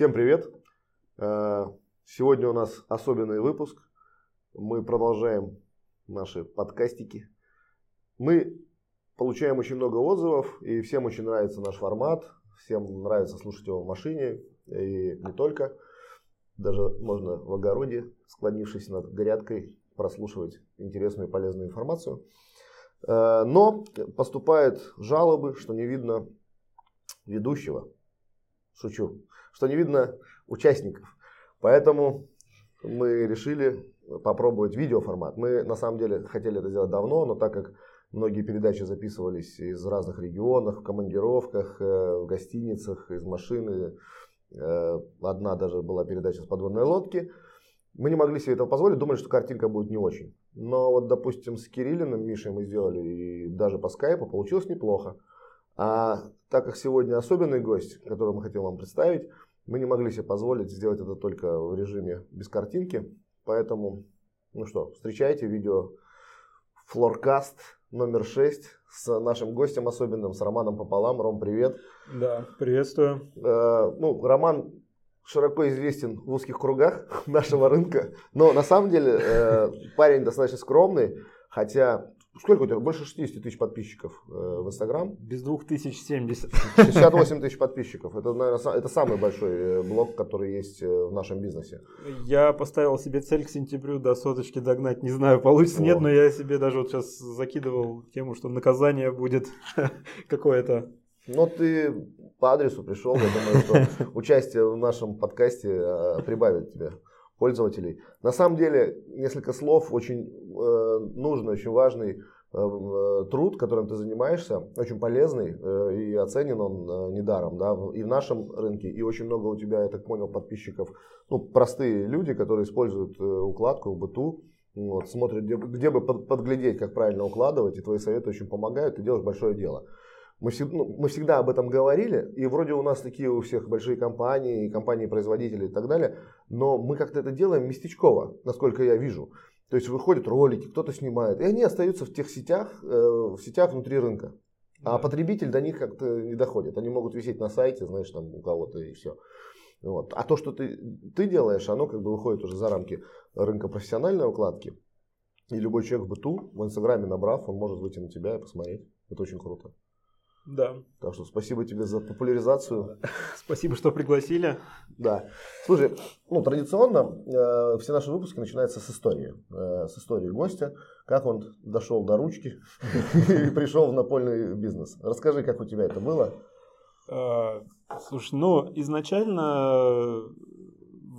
Всем привет! Э, сегодня у нас особенный выпуск. Мы продолжаем наши подкастики. Мы получаем очень много отзывов, и всем очень нравится наш формат. Всем нравится слушать его в машине, и не только. Даже можно в огороде, склонившись над грядкой, прослушивать интересную и полезную информацию. Э, но поступают жалобы, что не видно ведущего. Шучу. Что не видно участников. Поэтому мы решили попробовать видеоформат. Мы на самом деле хотели это сделать давно, но так как многие передачи записывались из разных регионов, в командировках, э, в гостиницах, из машины, э, одна даже была передача с подводной лодки, мы не могли себе этого позволить, думали, что картинка будет не очень. Но вот, допустим, с Кириллиным Мишей мы сделали, и даже по скайпу получилось неплохо. А так как сегодня особенный гость, которого мы хотим вам представить, мы не могли себе позволить сделать это только в режиме без картинки. Поэтому, ну что, встречайте видео Флоркаст номер 6 с нашим гостем особенным, с Романом Пополам. Ром, привет. Да, приветствую. Э, ну, Роман широко известен в узких кругах нашего рынка, но на самом деле э, парень достаточно скромный, хотя Сколько у тебя? Больше 60 тысяч подписчиков э, в Инстаграм? Без 2070. 68 тысяч подписчиков. Это, наверное, это самый большой э, блог, который есть э, в нашем бизнесе. Я поставил себе цель к сентябрю до соточки догнать. Не знаю, получится, О. нет, но я себе даже вот сейчас закидывал тему, что наказание будет какое-то. Но ты по адресу пришел, я думаю, что участие в нашем подкасте прибавит тебе пользователей. На самом деле, несколько слов, очень э, нужный, очень важный э, э, труд, которым ты занимаешься, очень полезный э, и оценен он э, недаром, да, и в нашем рынке, и очень много у тебя, я так понял, подписчиков, ну, простые люди, которые используют э, укладку в быту, вот, смотрят, где, где бы под, подглядеть, как правильно укладывать, и твои советы очень помогают, ты делаешь большое дело. Мы, всегда, ну, мы всегда об этом говорили, и вроде у нас такие у всех большие компании, компании-производители и так далее, но мы как-то это делаем местечково, насколько я вижу. То есть выходят ролики, кто-то снимает, и они остаются в тех сетях, э, в сетях внутри рынка. А потребитель до них как-то не доходит. Они могут висеть на сайте, знаешь, там у кого-то и все. Вот. А то, что ты, ты делаешь, оно как бы выходит уже за рамки рынка профессиональной укладки. И любой человек в быту, в Инстаграме набрав, он может выйти на тебя и посмотреть. Это очень круто. Да. Так что спасибо тебе за популяризацию. Спасибо, что пригласили. Да. Слушай, ну традиционно э, все наши выпуски начинаются с истории. Э, с истории гостя, как он дошел до ручки и пришел в напольный бизнес. Расскажи, как у тебя это было. Э, слушай, ну изначально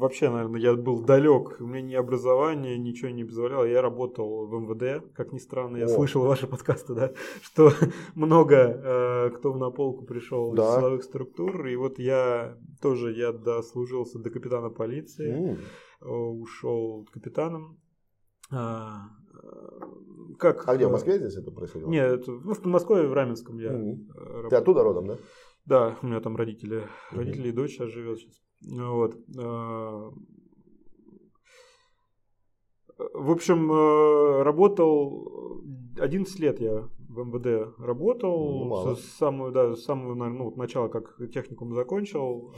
вообще, наверное, я был далек, у меня ни образования, ничего не позволяло. Я работал в МВД, как ни странно, я О. слышал ваши подкасты, да, что много э, кто на полку пришел да. из силовых структур, и вот я тоже, я дослужился до капитана полиции, mm. ушел капитаном. А, как, а где, в Москве здесь это происходило? Нет, ну, в Подмосковье, в Раменском я mm. Ты оттуда родом, да? Да, у меня там родители, родители mm. и дочь сейчас живет сейчас. Вот. А, в общем, э, работал 11 лет я в МВД работал. С самого, да, с самого наверное, ну, начала, как техникум закончил.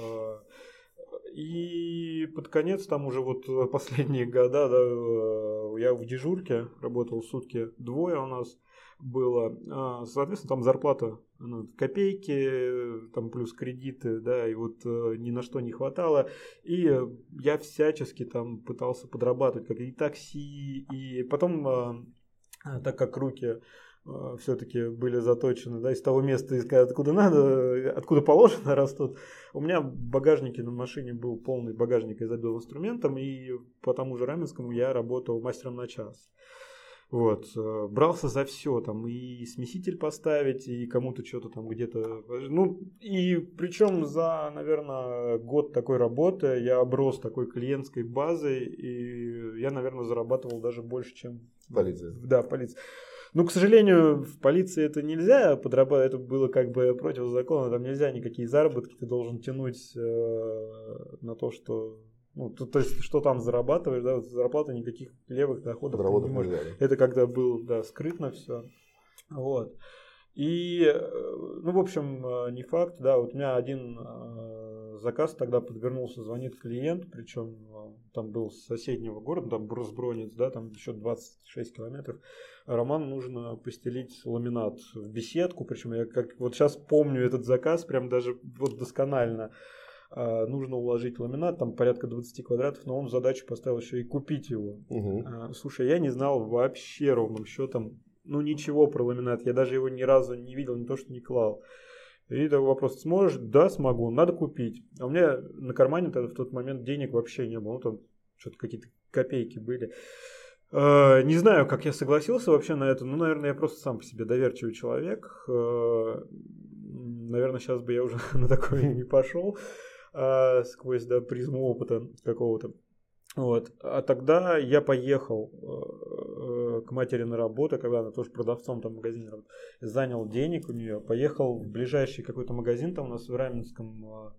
И под конец, там уже вот последние года, да, э, я в дежурке работал сутки двое у нас было. Соответственно, там зарплата ну, копейки, там плюс кредиты, да, и вот э, ни на что не хватало. И я всячески там пытался подрабатывать, как и такси, и потом, э, так как руки э, все-таки были заточены, да, из того места, откуда надо, откуда положено растут. У меня в багажнике на машине был полный багажник, я забил инструментом, и по тому же Раменскому я работал мастером на час. Вот, э, брался за все, там и смеситель поставить, и кому-то что-то там где-то. Ну, и причем за, наверное, год такой работы я оброс такой клиентской базой, и я, наверное, зарабатывал даже больше, чем... Полиция. Да, в полиции. Ну, к сожалению, в полиции это нельзя подрабатывать, это было как бы против закона, там нельзя никакие заработки, ты должен тянуть э, на то, что ну, то, то есть, что там зарабатываешь, да, зарплата никаких левых доходов не можешь. Это когда был, да, скрытно все. Вот. И, э, ну, в общем, э, не факт, да, вот у меня один э, заказ тогда подвернулся, звонит клиент, причем там был с соседнего города, там Брусбронец, да, там еще 26 километров. Роман нужно постелить ламинат в беседку, причем я как вот сейчас помню этот заказ прям даже вот досконально. А, нужно уложить ламинат, там порядка 20 квадратов, но он задачу поставил еще и купить его. Угу. Слушай, я не знал вообще ровным счетом, ну ничего про ламинат, я даже его ни разу не видел, не то что не клал. И такой вопрос, сможешь? Да, смогу, надо купить. А у меня на кармане тогда в тот момент денег вообще не было, ну там что-то какие-то копейки были. А, не знаю, как я согласился вообще на это. Ну, наверное, я просто сам по себе доверчивый человек. Наверное, сейчас бы я уже на такое не пошел а, сквозь да, призму опыта какого-то. Вот. А тогда я поехал э, к матери на работу, когда она тоже продавцом там в магазине. Занял денег у нее, поехал в ближайший какой-то магазин там у нас в Раменском э,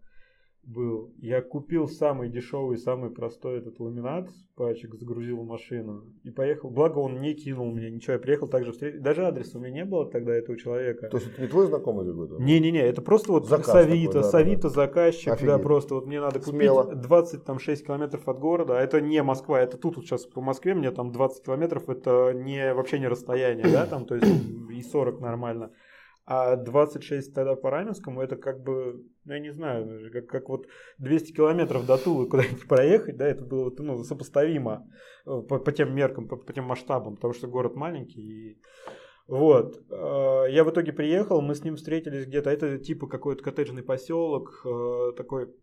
был. Я купил самый дешевый, самый простой этот ламинат, пачек, загрузил в машину и поехал. Благо он не кинул мне ничего, я приехал также встретить. Даже адреса у меня не было тогда этого человека. То есть это не твой знакомый какой-то? Не-не-не, это просто вот Заказ Савита, такой, да, Савита да, заказчик, Офигеть. да, просто вот мне надо купить Смело. 26 километров от города, а это не Москва, это тут вот сейчас по Москве мне там 20 километров, это не, вообще не расстояние, да, там, то есть и 40 нормально. А 26 тогда по Раменскому это как бы, ну, я не знаю, как, как вот 200 километров до Тулы куда-нибудь проехать, да, это было ну, сопоставимо э, по, по тем меркам, по, по тем масштабам, потому что город маленький. И... Вот. Э, я в итоге приехал, мы с ним встретились где-то, это типа какой-то коттеджный поселок, э, такой,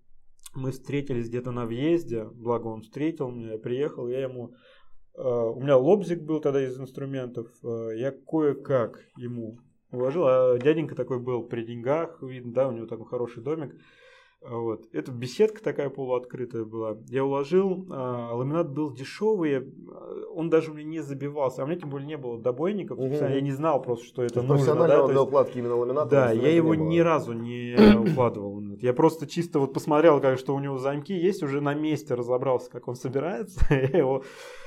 мы встретились где-то на въезде, благо он встретил меня, я приехал, я ему у меня лобзик был тогда из инструментов, я кое-как ему уложил. А дяденька такой был при деньгах, видно, да, у него такой хороший домик. Вот. Это беседка такая полуоткрытая была. Я уложил, а, ламинат был дешевый, а, он даже у меня не забивался. А у меня тем более не было добойников. Угу. Я не знал просто, что это нужно. Да? для укладки именно ламината? Да, я его ни разу не укладывал. Я просто чисто вот посмотрел, как, что у него замки есть, уже на месте разобрался, как он собирается. Я его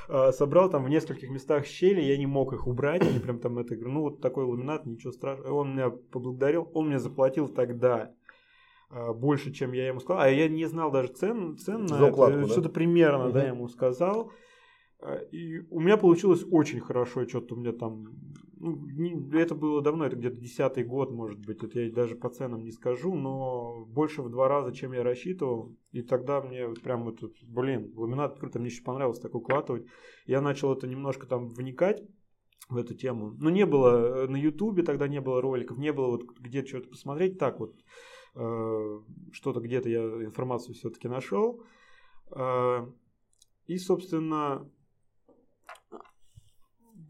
а, собрал там в нескольких местах щели, я не мог их убрать, они прям там это, ну вот такой ламинат, ничего страшного. Он меня поблагодарил, он мне заплатил тогда больше, чем я ему сказал. А я не знал даже цен, цен на это. Да? Что-то примерно, угу. да, я ему сказал. А, и у меня получилось очень хорошо, что-то у меня там, ну, не, это было давно, это где-то десятый год, может быть, это я даже по ценам не скажу, но больше в два раза, чем я рассчитывал, и тогда мне прям вот, блин, ламинат круто, мне еще понравилось так укладывать, я начал это немножко там вникать, в эту тему. Но не было э, на Ютубе тогда не было роликов, не было вот где что-то посмотреть. Так вот, что-то где-то я информацию все-таки нашел. Э, и, собственно,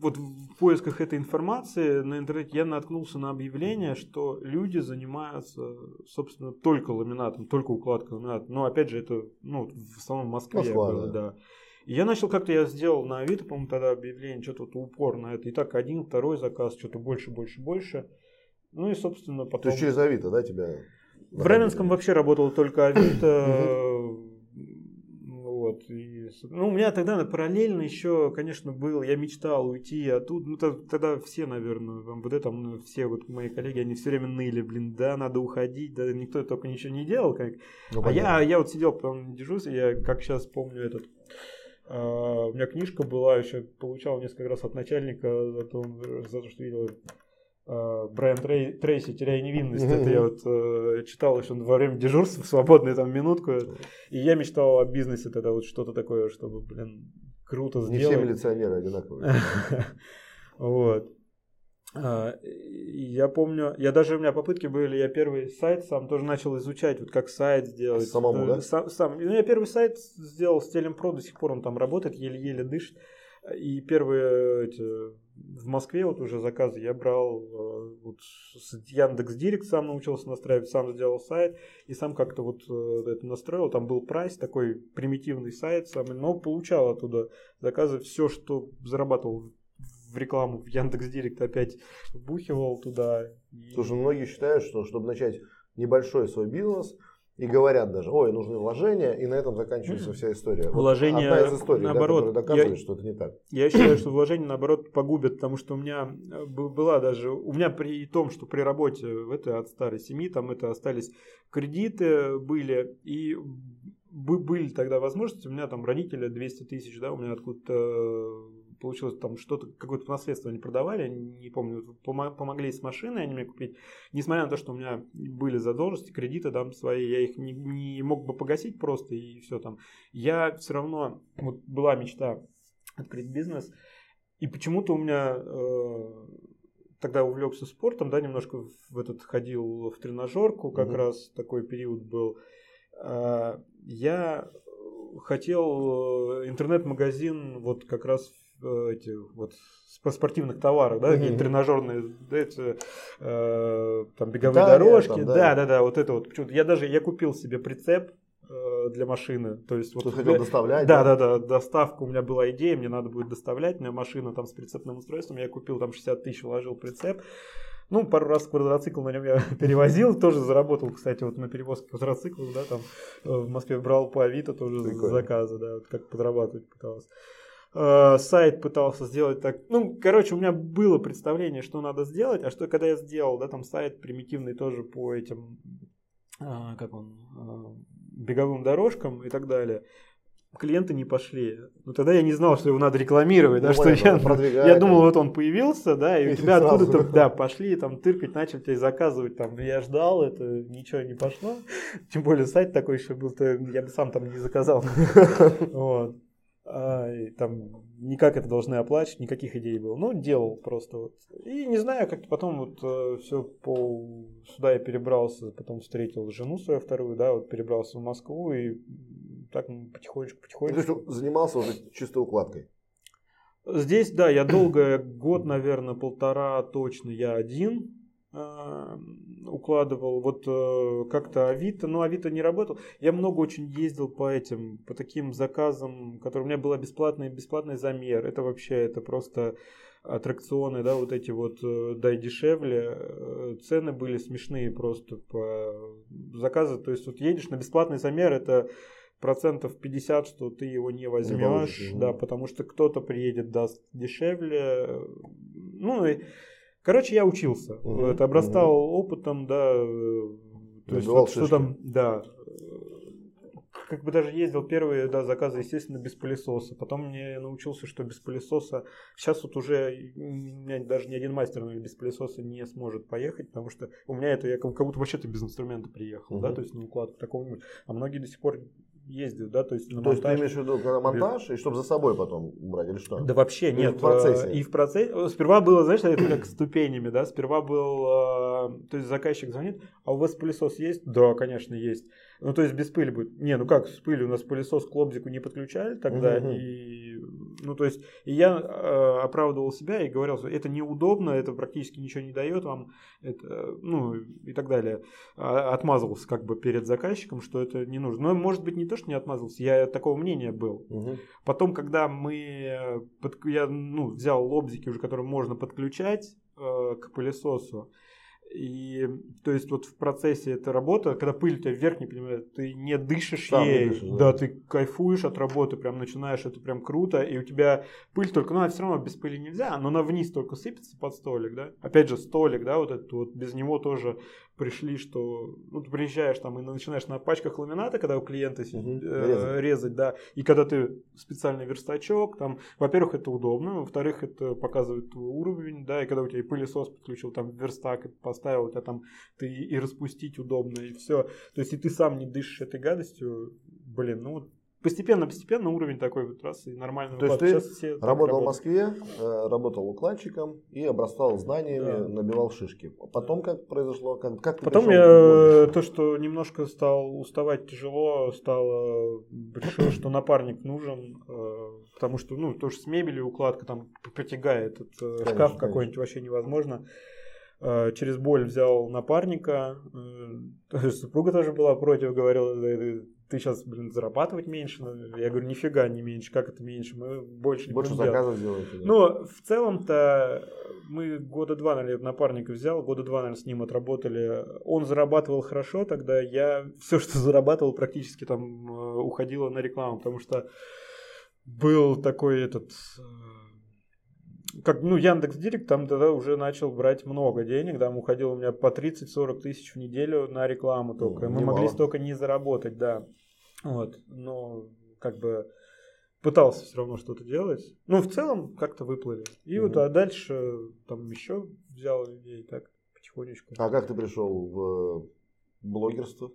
вот в поисках этой информации на интернете я наткнулся на объявление, что люди занимаются, собственно, только ламинатом, только укладкой ламината. Но опять же, это ну, в основном в Москве Москва, было, да. да. И я начал как-то, я сделал на Авито, по-моему, тогда объявление, что-то вот упор на это. И так один, второй заказ, что-то больше, больше, больше. Ну и, собственно, потом... То есть через Авито, да, тебя в Раменском вообще работал только Авито. Вот. И, ну, у меня тогда параллельно еще, конечно, был, я мечтал уйти оттуда. Ну, тогда все, наверное, в МВД, там все вот мои коллеги, они все время ныли, блин, да, надо уходить, да, никто только ничего не делал. Как. Ну, а я, я вот сидел потом дежурстве, я как сейчас помню этот, Uh, у меня книжка была, еще получал несколько раз от начальника за то, за то что видел Брайан Трей, Трейси «Теряя невинность». Mm-hmm. Это я вот э, читал еще во время дежурства, в свободную там минутку. И я мечтал о бизнесе тогда, вот что-то такое, чтобы, блин, круто сделать. Не все милиционеры одинаковые. Вот. А, я помню, я даже у меня попытки были, я первый сайт сам тоже начал изучать, вот как сайт сделать. Самому, да? Сам, сам. Ну, я первый сайт сделал с Телемпро, до сих пор он там работает, еле-еле дышит. И первые эти, в Москве вот уже заказы я брал э, вот, с Яндекс Директ сам научился настраивать, сам сделал сайт и сам как-то вот э, это настроил. Там был прайс, такой примитивный сайт самый, но получал оттуда заказы. Все, что зарабатывал в рекламу в Яндекс Директ опять вбухивал туда. И... Слушай, многие считают, что чтобы начать небольшой свой бизнес, и говорят даже, ой, нужны вложения, и на этом заканчивается вся история. Вложения, вот одна из историй, наоборот, да, доказывает, я, что это не так. Я считаю, что вложения, наоборот, погубят, потому что у меня э, была даже, у меня при том, что при работе в этой от старой семьи, там это остались кредиты были, и были тогда возможности, у меня там родители 200 тысяч, да, у меня откуда-то получилось там что-то, какое-то наследство они продавали, не помню, помогли с машиной они мне купить. Несмотря на то, что у меня были задолженности, кредиты там свои, я их не, не мог бы погасить просто и все там. Я все равно, вот была мечта открыть бизнес, и почему-то у меня э, тогда увлекся спортом, да, немножко в этот ходил в тренажерку, как mm-hmm. раз такой период был. Э, я хотел э, интернет-магазин вот как раз эти вот спортивных товаров, да, какие-то тренажерные, да, эти, э, там беговые да, дорожки, там, да. да, да, да, вот это вот. Почему-то я даже я купил себе прицеп э, для машины, то есть вот. Ты хотел доставлять? Да, да, да, доставка у меня была идея, мне надо будет доставлять, у меня машина там с прицепным устройством, я купил там 60 тысяч, вложил прицеп. Ну, пару раз квадроцикл на нем я перевозил, тоже заработал, кстати, вот на перевозке квадроциклов, да, там в Москве брал по Авито тоже Прикольно. заказы, да, вот как подрабатывать пытался. Э, сайт пытался сделать так. Ну, короче, у меня было представление, что надо сделать, а что когда я сделал, да, там сайт примитивный тоже по этим, э, как он, э, беговым дорожкам и так далее. Клиенты не пошли. Но тогда я не знал, что его надо рекламировать, ну, да, что я, я думал, вот он появился, да, и, и у тебя откуда-то, да, пошли там тыркать, начали тебя заказывать, там, я ждал, это ничего не пошло. Тем более сайт такой еще был, то я бы сам там не заказал. Вот а, там никак это должны оплачивать, никаких идей было. Ну, делал просто вот. И не знаю, как-то потом вот э, все по... Сюда я перебрался, потом встретил жену свою вторую, да, вот перебрался в Москву и так потихонечку, потихонечку. То есть занимался уже чистой укладкой? Здесь, да, я долго, год, наверное, полтора точно я один укладывал. Вот э, как-то Авито, но Авито не работал. Я много очень ездил по этим, по таким заказам, которые у меня был бесплатный, бесплатный замер. Это вообще, это просто аттракционы, да, вот эти вот э, дай дешевле, э, цены были смешные просто по заказу. То есть вот едешь на бесплатный замер, это процентов 50, что ты его не возьмешь, да, потому что кто-то приедет, даст дешевле. Ну и Короче, я учился, угу, вот, обрастал угу. опытом, да, э, то есть вот, что там, да, как бы даже ездил первые да, заказы, естественно, без пылесоса. Потом мне научился, что без пылесоса, сейчас вот уже у меня даже ни один мастер наверное, без пылесоса не сможет поехать, потому что у меня это, я как, будто вообще-то без инструмента приехал, угу. да, то есть на укладку такого-нибудь. А многие до сих пор ездят, да, то есть на То монтаж. есть ты имеешь в виду на монтаж, и чтобы за собой потом брать, или что? Да вообще или нет. в процессе? И в процессе. Сперва было, знаешь, это как ступенями, да, сперва был, а, то есть заказчик звонит, а у вас пылесос есть? Да, конечно, есть. Ну, то есть без пыли будет. Не, ну как с пылью? У нас пылесос к лобзику не подключали тогда. Угу. И, ну, то есть, и я э, оправдывал себя и говорил, что это неудобно, это практически ничего не дает вам, это, ну, и так далее. А, отмазывался как бы перед заказчиком, что это не нужно. Но, может быть, не то, что не отмазывался, я такого мнения был. Угу. Потом, когда мы, под, я, ну, взял лобзики уже, которые можно подключать э, к пылесосу, и то есть вот в процессе эта работа, когда пыль у тебя вверх не понимаешь, ты не дышишь Сам ей, дышишь, да. да, ты кайфуешь от работы, прям начинаешь, это прям круто, и у тебя пыль только, ну, а все равно без пыли нельзя, но на вниз только сыпется под столик, да. Опять же, столик, да, вот этот вот, без него тоже пришли, что ну, ты приезжаешь там и начинаешь на пачках ламината, когда у клиента угу, э, резать. резать, да, и когда ты специальный верстачок, там, во-первых, это удобно, во-вторых, это показывает твой уровень, да, и когда у тебя и пылесос подключил, там, верстак поставил, у тебя там, ты и распустить удобно, и все. То есть, и ты сам не дышишь этой гадостью, блин, ну, постепенно-постепенно уровень такой вот раз и нормально. То есть ты все работал в Москве, э, работал укладчиком и обрастал знаниями, да. набивал шишки. Потом как произошло? Как, как Потом я то, что немножко стал уставать тяжело, стало решил, что напарник нужен, э, потому что ну тоже с мебелью укладка там протягает этот э, конечно, шкаф какой-нибудь вообще невозможно. Э, через боль взял напарника. Э, супруга тоже была против, говорила, ты сейчас, блин, зарабатывать меньше. Я говорю, нифига не меньше. Как это меньше? Мы больше не Больше заказов делаете. Да? Ну, в целом-то мы года два, наверное, напарника взял, года два, наверное, с ним отработали. Он зарабатывал хорошо, тогда я все, что зарабатывал, практически там э, уходило на рекламу, потому что был такой этот как, ну, Яндекс Директ там тогда уже начал брать много денег, там уходило у меня по 30-40 тысяч в неделю на рекламу только. Ну, Мы могли столько не заработать, да. Вот, но как бы пытался все равно что-то делать. Ну, в целом как-то выплыли. И угу. вот, а дальше там еще взял людей так потихонечку. А как ты пришел в блогерство?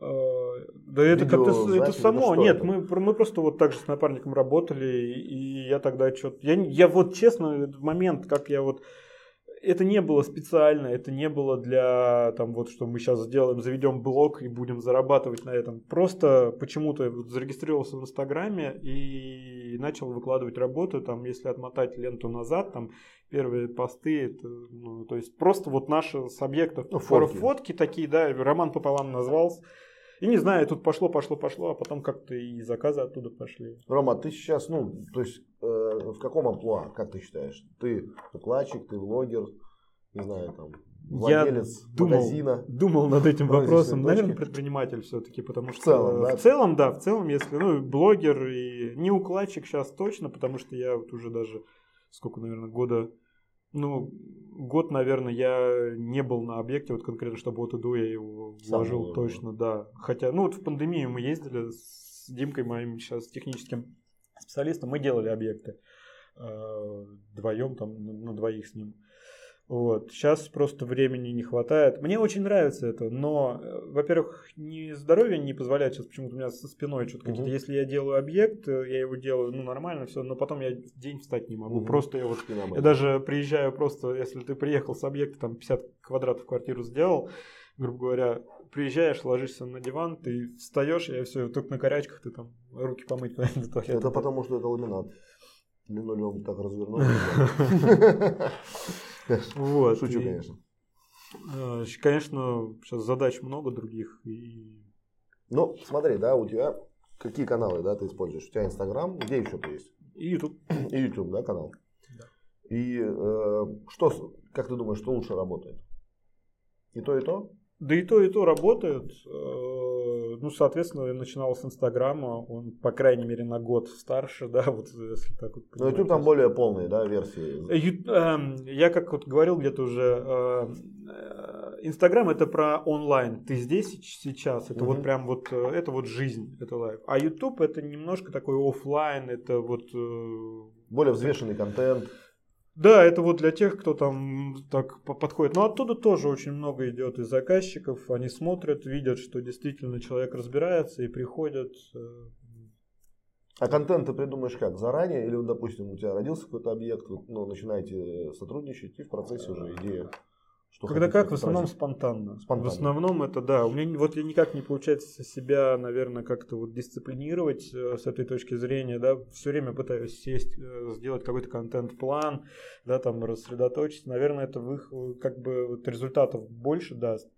А, да это как-то это само. Нет, это? мы, мы просто вот так же с напарником работали, и я тогда что-то. Я, я вот честно, момент, как я вот. Это не было специально, это не было для там вот, что мы сейчас сделаем, заведем блог и будем зарабатывать на этом. Просто почему-то зарегистрировался в Инстаграме и начал выкладывать работу. Там, если отмотать ленту назад, там первые посты, это, ну, то есть просто вот наши с объектов ну, фотки. фотки такие, да, роман пополам назвался. И не знаю, тут пошло, пошло, пошло, а потом как-то и заказы оттуда пошли. Рома, ты сейчас, ну, то есть, э, в каком амплуа, как ты считаешь? Ты укладчик, ты блогер, не знаю, там, владелец Я думал, магазина? Думал над этим вопросом. Наверное, предприниматель все-таки, потому что в целом, да? в целом, да, в целом, если, ну, блогер и не укладчик сейчас точно, потому что я вот уже даже сколько, наверное, года ну, год, наверное, я не был на объекте, вот конкретно, чтобы вот иду, я его вложил Сам точно, да. Хотя, ну, вот в пандемию мы ездили с Димкой, моим сейчас техническим специалистом, мы делали объекты э, вдвоем, там, на двоих с ним. Вот. Сейчас просто времени не хватает. Мне очень нравится это, но, э, во-первых, не здоровье не позволяет сейчас почему-то у меня со спиной что-то угу. Если я делаю объект, э, я его делаю, ну, нормально все, но потом я день встать не могу. Угу. Просто я вот, я даже приезжаю просто, если ты приехал с объекта, там 50 квадратов квартиру сделал, грубо говоря, приезжаешь, ложишься на диван, ты встаешь, и все, только на корячках ты там руки помыть. Это потому, что это ламинат. Линолеум так развернул. Вот. Шучу, конечно. Э, конечно, сейчас задач много других. И... Ну, смотри, да, у тебя какие каналы, да, ты используешь? У тебя Инстаграм, где еще ты есть? И YouTube. И YouTube, да, канал? Да. И э, что, как ты думаешь, что лучше работает? И то, и то? Да и то, и то работают. Э, ну, соответственно, начинал с Инстаграма, он, по крайней мере, на год старше, да, вот если так вот. Но YouTube там более полные, да, версии. Э, я как вот говорил где-то уже, э, Инстаграм это про онлайн. Ты здесь сейчас, это угу. вот прям вот, это вот жизнь, это лайф. А YouTube это немножко такой офлайн, это вот... Более взвешенный контент. Да, это вот для тех, кто там так подходит. Но оттуда тоже очень много идет из заказчиков. Они смотрят, видят, что действительно человек разбирается и приходят. Э, а контент ты придумаешь как? Заранее? Или, допустим, у тебя родился какой-то объект, ну, начинаете сотрудничать, и в процессе уже идея что Когда как, в основном спонтанно. спонтанно. В основном это да. У меня вот я никак не получается себя, наверное, как-то вот дисциплинировать э, с этой точки зрения, да. Все время пытаюсь сесть, э, сделать какой-то контент-план, да, там рассредоточиться. Наверное, это в их как бы вот результатов больше даст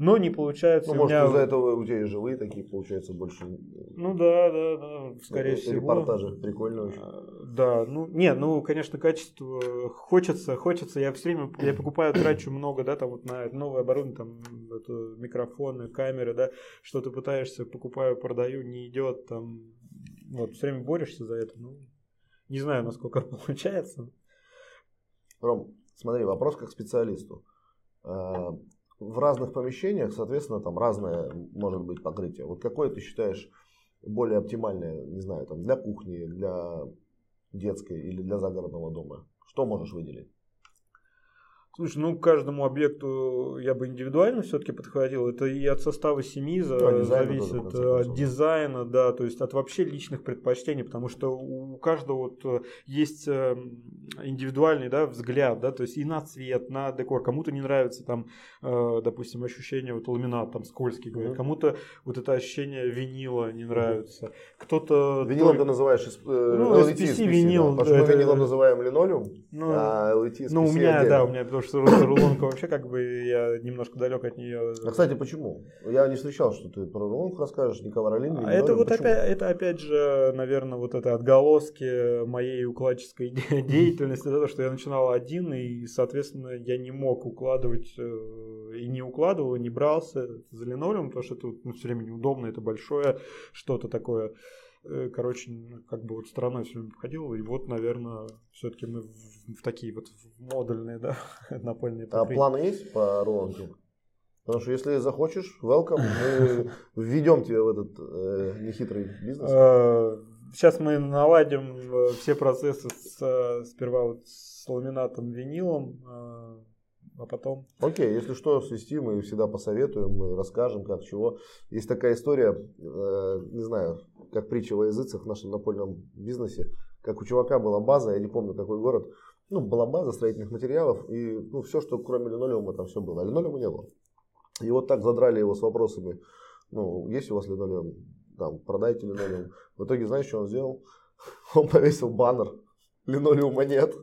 но не получается. Ну, может, меня... из-за этого у тебя и живые такие, получается, больше. Ну да, да, да, скорее всего. Репортажи прикольно очень. А, да, ну, не, ну, конечно, качество хочется, хочется. Я все время, я покупаю, трачу много, да, там вот на новое оборудование, там, это, микрофоны, камеры, да, что ты пытаешься, покупаю, продаю, не идет, там, вот, все время борешься за это, ну, не знаю, насколько получается. Ром, смотри, вопрос как специалисту в разных помещениях, соответственно, там разное может быть покрытие. Вот какое ты считаешь более оптимальное, не знаю, там для кухни, для детской или для загородного дома? Что можешь выделить? Слушай, ну к каждому объекту я бы индивидуально все-таки подходил. Это и от состава семьи ну, зависит, тоже, от дизайна, да, то есть от вообще личных предпочтений, потому что у каждого вот э, есть эм, индивидуальный да, взгляд, да, то есть и на цвет, на декор. Кому-то не нравится там, э, допустим, ощущение вот ламинат там скользкий, говорит, mm-hmm. кому-то вот это ощущение винила не нравится, mm-hmm. кто-то... Винилом ты называешь э, ну, LT, SPC, винил. Да, потому что мы винилом называем линолеум, ну, а LT Ну, у меня, отдельно. да, у меня, потому что рулонка вообще как бы я немножко далек от нее. А кстати, почему? Я не встречал, что ты про рулонку расскажешь, не ковролин, не а это вот опять, это опять же, наверное, вот это отголоски моей укладческой деятельности, то, что я начинал один, и, соответственно, я не мог укладывать, э, и не укладывал, и не брался за линолеум, потому что это ну, все время неудобно, это большое что-то такое. Э, короче, как бы вот стороной все время ходил, и вот, наверное, все-таки мы в, в такие вот модульные, да, напольные покрытия. А планы есть по роллинге? Потому что если захочешь, welcome, мы введем тебя в этот э, нехитрый бизнес. Э, сейчас мы наладим э, все процессы с, сперва вот с ламинатом, винилом, а потом... Окей, если что, свести мы всегда посоветуем, мы расскажем, как, чего. Есть такая история, э, не знаю, как притча во языцах в нашем напольном бизнесе, как у чувака была база, я не помню какой город, ну, была база строительных материалов, и ну, все, что кроме линолеума, там все было, а линолеума не было. И вот так задрали его с вопросами, ну, есть у вас линолеум, там, продайте линолеум. В итоге, знаешь, что он сделал? Он повесил баннер, линолеума нет.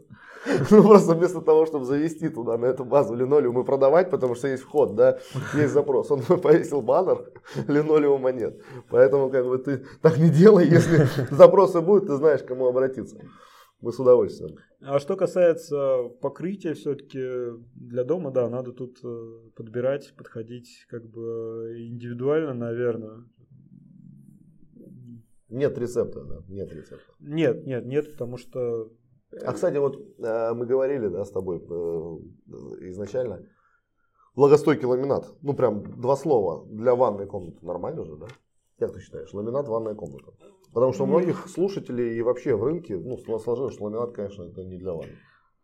Ну, просто вместо того, чтобы завести туда, на эту базу линолеум и продавать, потому что есть вход, да, есть запрос. Он повесил баннер, линолеума нет. Поэтому, как бы, ты так не делай, если запросы будут, ты знаешь, к кому обратиться. Мы с удовольствием. А что касается покрытия, все-таки для дома, да, надо тут э, подбирать, подходить как бы индивидуально, наверное. Нет рецепта, да, нет рецепта. Нет, нет, нет, потому что а, кстати, вот э, мы говорили да, с тобой э, изначально. Влагостойкий ламинат. Ну, прям два слова. Для ванной комнаты нормально же, да? Как ты считаешь? Ламинат, ванная комната. Потому что у многих слушателей и вообще в рынке ну, сложилось, что ламинат, конечно, это не для ванны.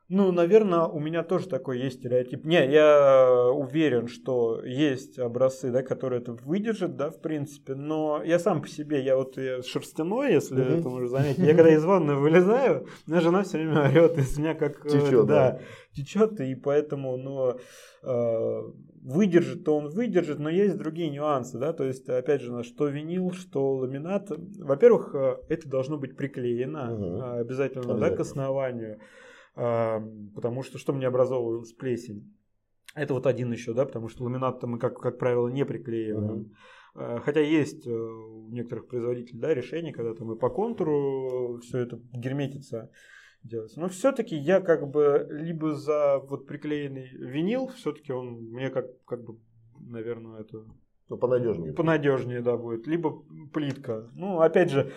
Ну, наверное, у меня тоже такой есть стереотип. Не, я уверен, что есть образцы, да, которые это выдержат, да, в принципе, но я сам по себе, я вот я шерстяной, если mm-hmm. это можно заметить. Я когда из ванны вылезаю, моя жена все время орет из меня как... Течет, да, да. Течет, и поэтому, ну, э, выдержит, то он выдержит, но есть другие нюансы, да, то есть, опять же, что винил, что ламинат. Во-первых, э, это должно быть приклеено угу. обязательно, обязательно, да, к основанию потому что что мне образовывалась плесень? Это вот один еще, да, потому что ламинат мы, как, как правило, не приклеиваем. Uh-huh. Хотя есть э, у некоторых производителей да, решения, когда там и по контуру все это герметится делается. Но все-таки я как бы либо за вот приклеенный винил, все-таки он мне как, как бы, наверное, это... Ну, понадежнее. Понадежнее, да, будет. Либо плитка. Ну, опять же,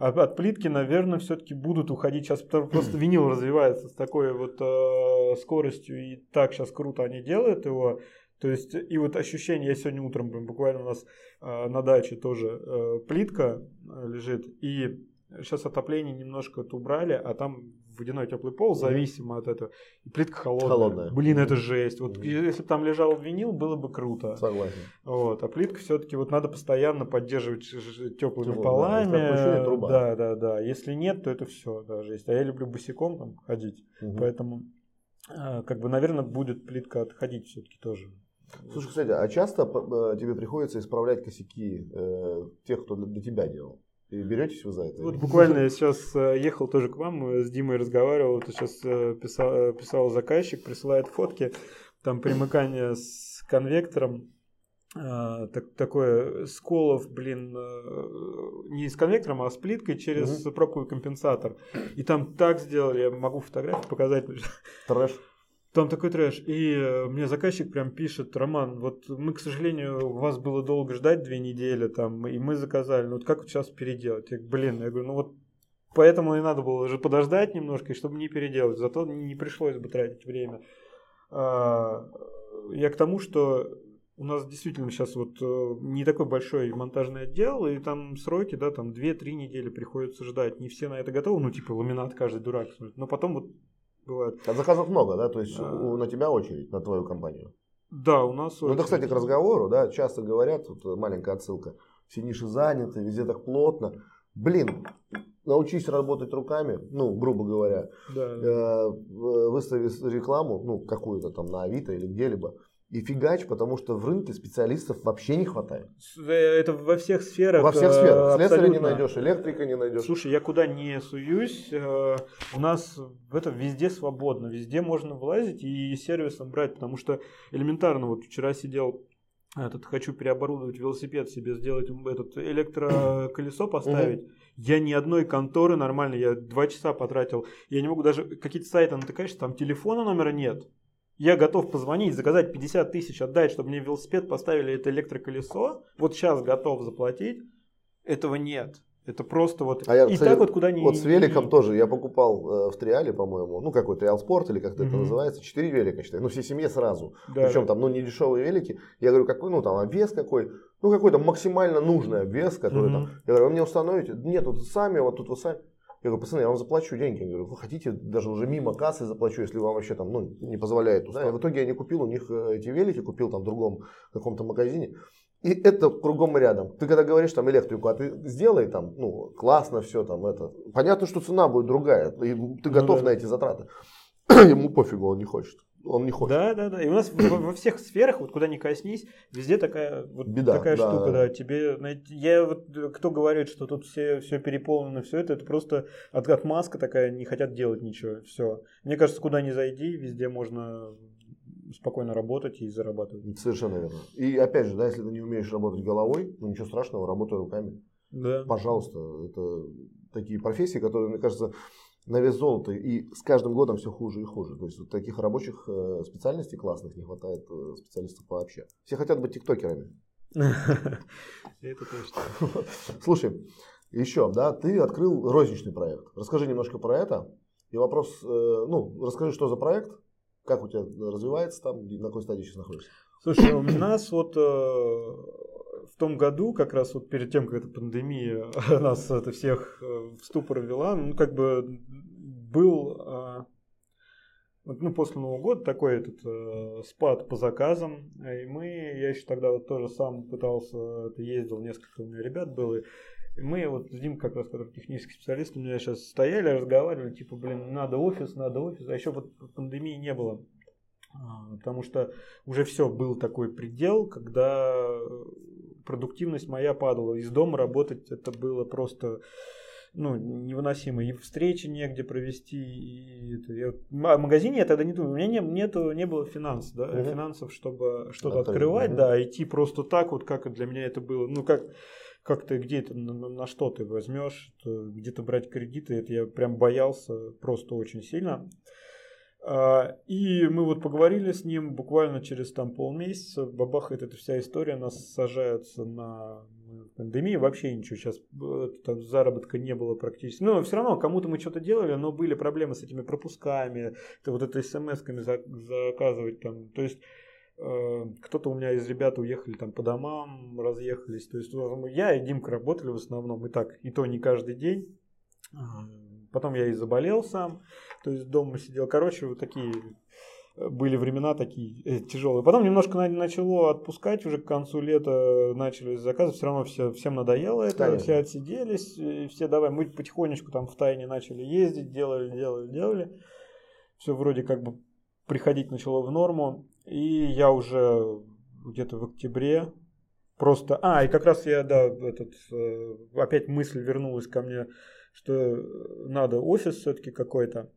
от плитки, наверное, все-таки будут уходить. Сейчас просто винил развивается с такой вот э, скоростью, и так сейчас круто они делают его. То есть, и вот ощущение, я сегодня утром, буквально у нас э, на даче тоже э, плитка э, лежит, и сейчас отопление немножко вот убрали, а там водяной теплый пол, зависимо от этого. И плитка холодная. холодная. Блин, это жесть. Вот если бы там лежал винил, было бы круто. Согласен. Вот. А плитка все-таки вот надо постоянно поддерживать теплыми Тепло, полами. Да, труба. да, да, да. Если нет, то это все, да, жесть. А я люблю босиком там ходить. Угу. Поэтому, э, как бы, наверное, будет плитка отходить все-таки тоже. Слушай, кстати, а часто э, тебе приходится исправлять косяки э, тех, кто для тебя делал? И беретесь вы за это? Вот буквально я сейчас э, ехал тоже к вам, с Димой разговаривал, вот сейчас э, писал, э, писал заказчик, присылает фотки, там примыкание с конвектором, так, такое сколов, блин, не с конвектором, а с плиткой через угу. пробковый компенсатор. И там так сделали, я могу фотографию показать. Трэш. Там такой трэш. И э, мне заказчик прям пишет, Роман, вот мы, к сожалению, вас было долго ждать, две недели там, и мы заказали, ну вот как вот сейчас переделать? Я, блин, я говорю, ну вот поэтому и надо было уже подождать немножко, чтобы не переделать, зато не пришлось бы тратить время. А, я к тому, что у нас действительно сейчас вот э, не такой большой монтажный отдел, и там сроки, да, там 2-3 недели приходится ждать. Не все на это готовы, ну, типа, ламинат каждый дурак. Но потом вот Бывает. А заказов много, да? То есть а... на тебя очередь, на твою компанию? Да, у нас Ну, это, кстати, к разговору, да, часто говорят, тут маленькая отсылка, все ниши заняты, везде так плотно. Блин, научись работать руками, ну, грубо говоря, да. э, выстави рекламу, ну, какую-то там на Авито или где-либо, и фигач, потому что в рынке специалистов вообще не хватает. Э, это во всех сферах. Во всех сферах. Э, Слесаря не найдешь, электрика не найдешь. Слушай, я куда не суюсь, э, у нас в этом везде свободно, везде можно влазить и сервисом брать, потому что элементарно, вот вчера сидел этот хочу переоборудовать велосипед себе, сделать этот электроколесо поставить. Я ни одной конторы нормально, я два часа потратил. Я не могу даже какие-то сайты натыкаешь, там телефона номера нет. Я готов позвонить, заказать 50 тысяч, отдать, чтобы мне велосипед поставили это электроколесо. Вот сейчас готов заплатить. Этого нет. Это просто вот а я, и кстати, так вот куда ни Вот с великом ни... тоже. Я покупал э, в Триале, по-моему, ну какой Триал Спорт или как-то mm-hmm. это называется, четыре велика, считай. Ну, всей семье сразу. Да, Причем там, ну, не дешевые велики. Я говорю, какой, ну, там, обвес какой. Ну, какой-то максимально нужный обвес, который mm-hmm. там. Я говорю, вы мне установите? Нет, вот сами, вот тут вы сами. Я говорю, пацаны, я вам заплачу деньги. Я говорю, вы хотите, даже уже мимо кассы заплачу, если вам вообще там, ну, не позволяет. Да, и в итоге я не купил у них э, эти велики, купил там в другом каком-то магазине. И это кругом и рядом. Ты когда говоришь там электрику, а ты сделай там, ну, классно все там, это. Понятно, что цена будет другая, и ты готов ну, да. на эти затраты. Ему пофигу, он не хочет он не хочет. Да, да, да. И у нас во всех сферах, вот куда ни коснись, везде такая вот Беда, такая да, штука, да. Тебе, я вот кто говорит, что тут все все переполнено, все это, это просто от, отмазка такая, не хотят делать ничего, все. Мне кажется, куда ни зайди, везде можно спокойно работать и зарабатывать. Совершенно верно. И опять же, да, если ты не умеешь работать головой, ну ничего страшного, работай руками. Да. Пожалуйста, это такие профессии, которые, мне кажется, на вес золота, и с каждым годом все хуже и хуже. То есть вот таких рабочих э, специальностей классных не хватает э, специалистов вообще. Все хотят быть тиктокерами. Это точно. Слушай, еще, да, ты открыл розничный проект. Расскажи немножко про это. И вопрос, э, ну, расскажи, что за проект, как у тебя развивается там, на какой стадии сейчас находишься? Слушай, у нас вот в том году, как раз вот перед тем, как эта пандемия нас это всех э, в ступор ввела, ну, как бы был а, ну, после Нового года такой этот э, спад по заказам. И мы, я еще тогда вот тоже сам пытался, это ездил, несколько у меня ребят было. И мы вот с Дим как раз, который технический специалист, у меня сейчас стояли, разговаривали, типа, блин, надо офис, надо офис. А еще вот пандемии не было. А, потому что уже все, был такой предел, когда продуктивность моя падала. Из дома работать это было просто ну, невыносимо. И встречи негде провести. И это, я, в магазине я тогда не думаю. У меня не, нету, не было финансов, да, угу. финансов, чтобы что-то открывать, да, идти просто так, вот как для меня это было. Ну, как как ты где то на, на что ты возьмешь, где-то брать кредиты, это я прям боялся просто очень сильно. А, и мы вот поговорили с ним буквально через там полмесяца, бабахает эта вся история, нас сажаются на пандемии, вообще ничего сейчас э, там заработка не было практически. Но все равно кому-то мы что-то делали, но были проблемы с этими пропусками, это вот это смс-ками заказывать там, то есть э, кто-то у меня из ребят уехали там по домам, разъехались. То есть я и Димка работали в основном, и так, и то не каждый день. А, потом я и заболел сам то есть дома сидел. Короче, вот такие э, были времена такие э, тяжелые. Потом немножко начало отпускать, уже к концу лета начали заказы, все равно все, всем надоело это, Конечно. все отсиделись, и все давай, мы потихонечку там в тайне начали ездить, делали, делали, делали. Все вроде как бы приходить начало в норму, и я уже где-то в октябре просто... А, и как раз я, да, этот, э, опять мысль вернулась ко мне, что надо офис все-таки какой-то.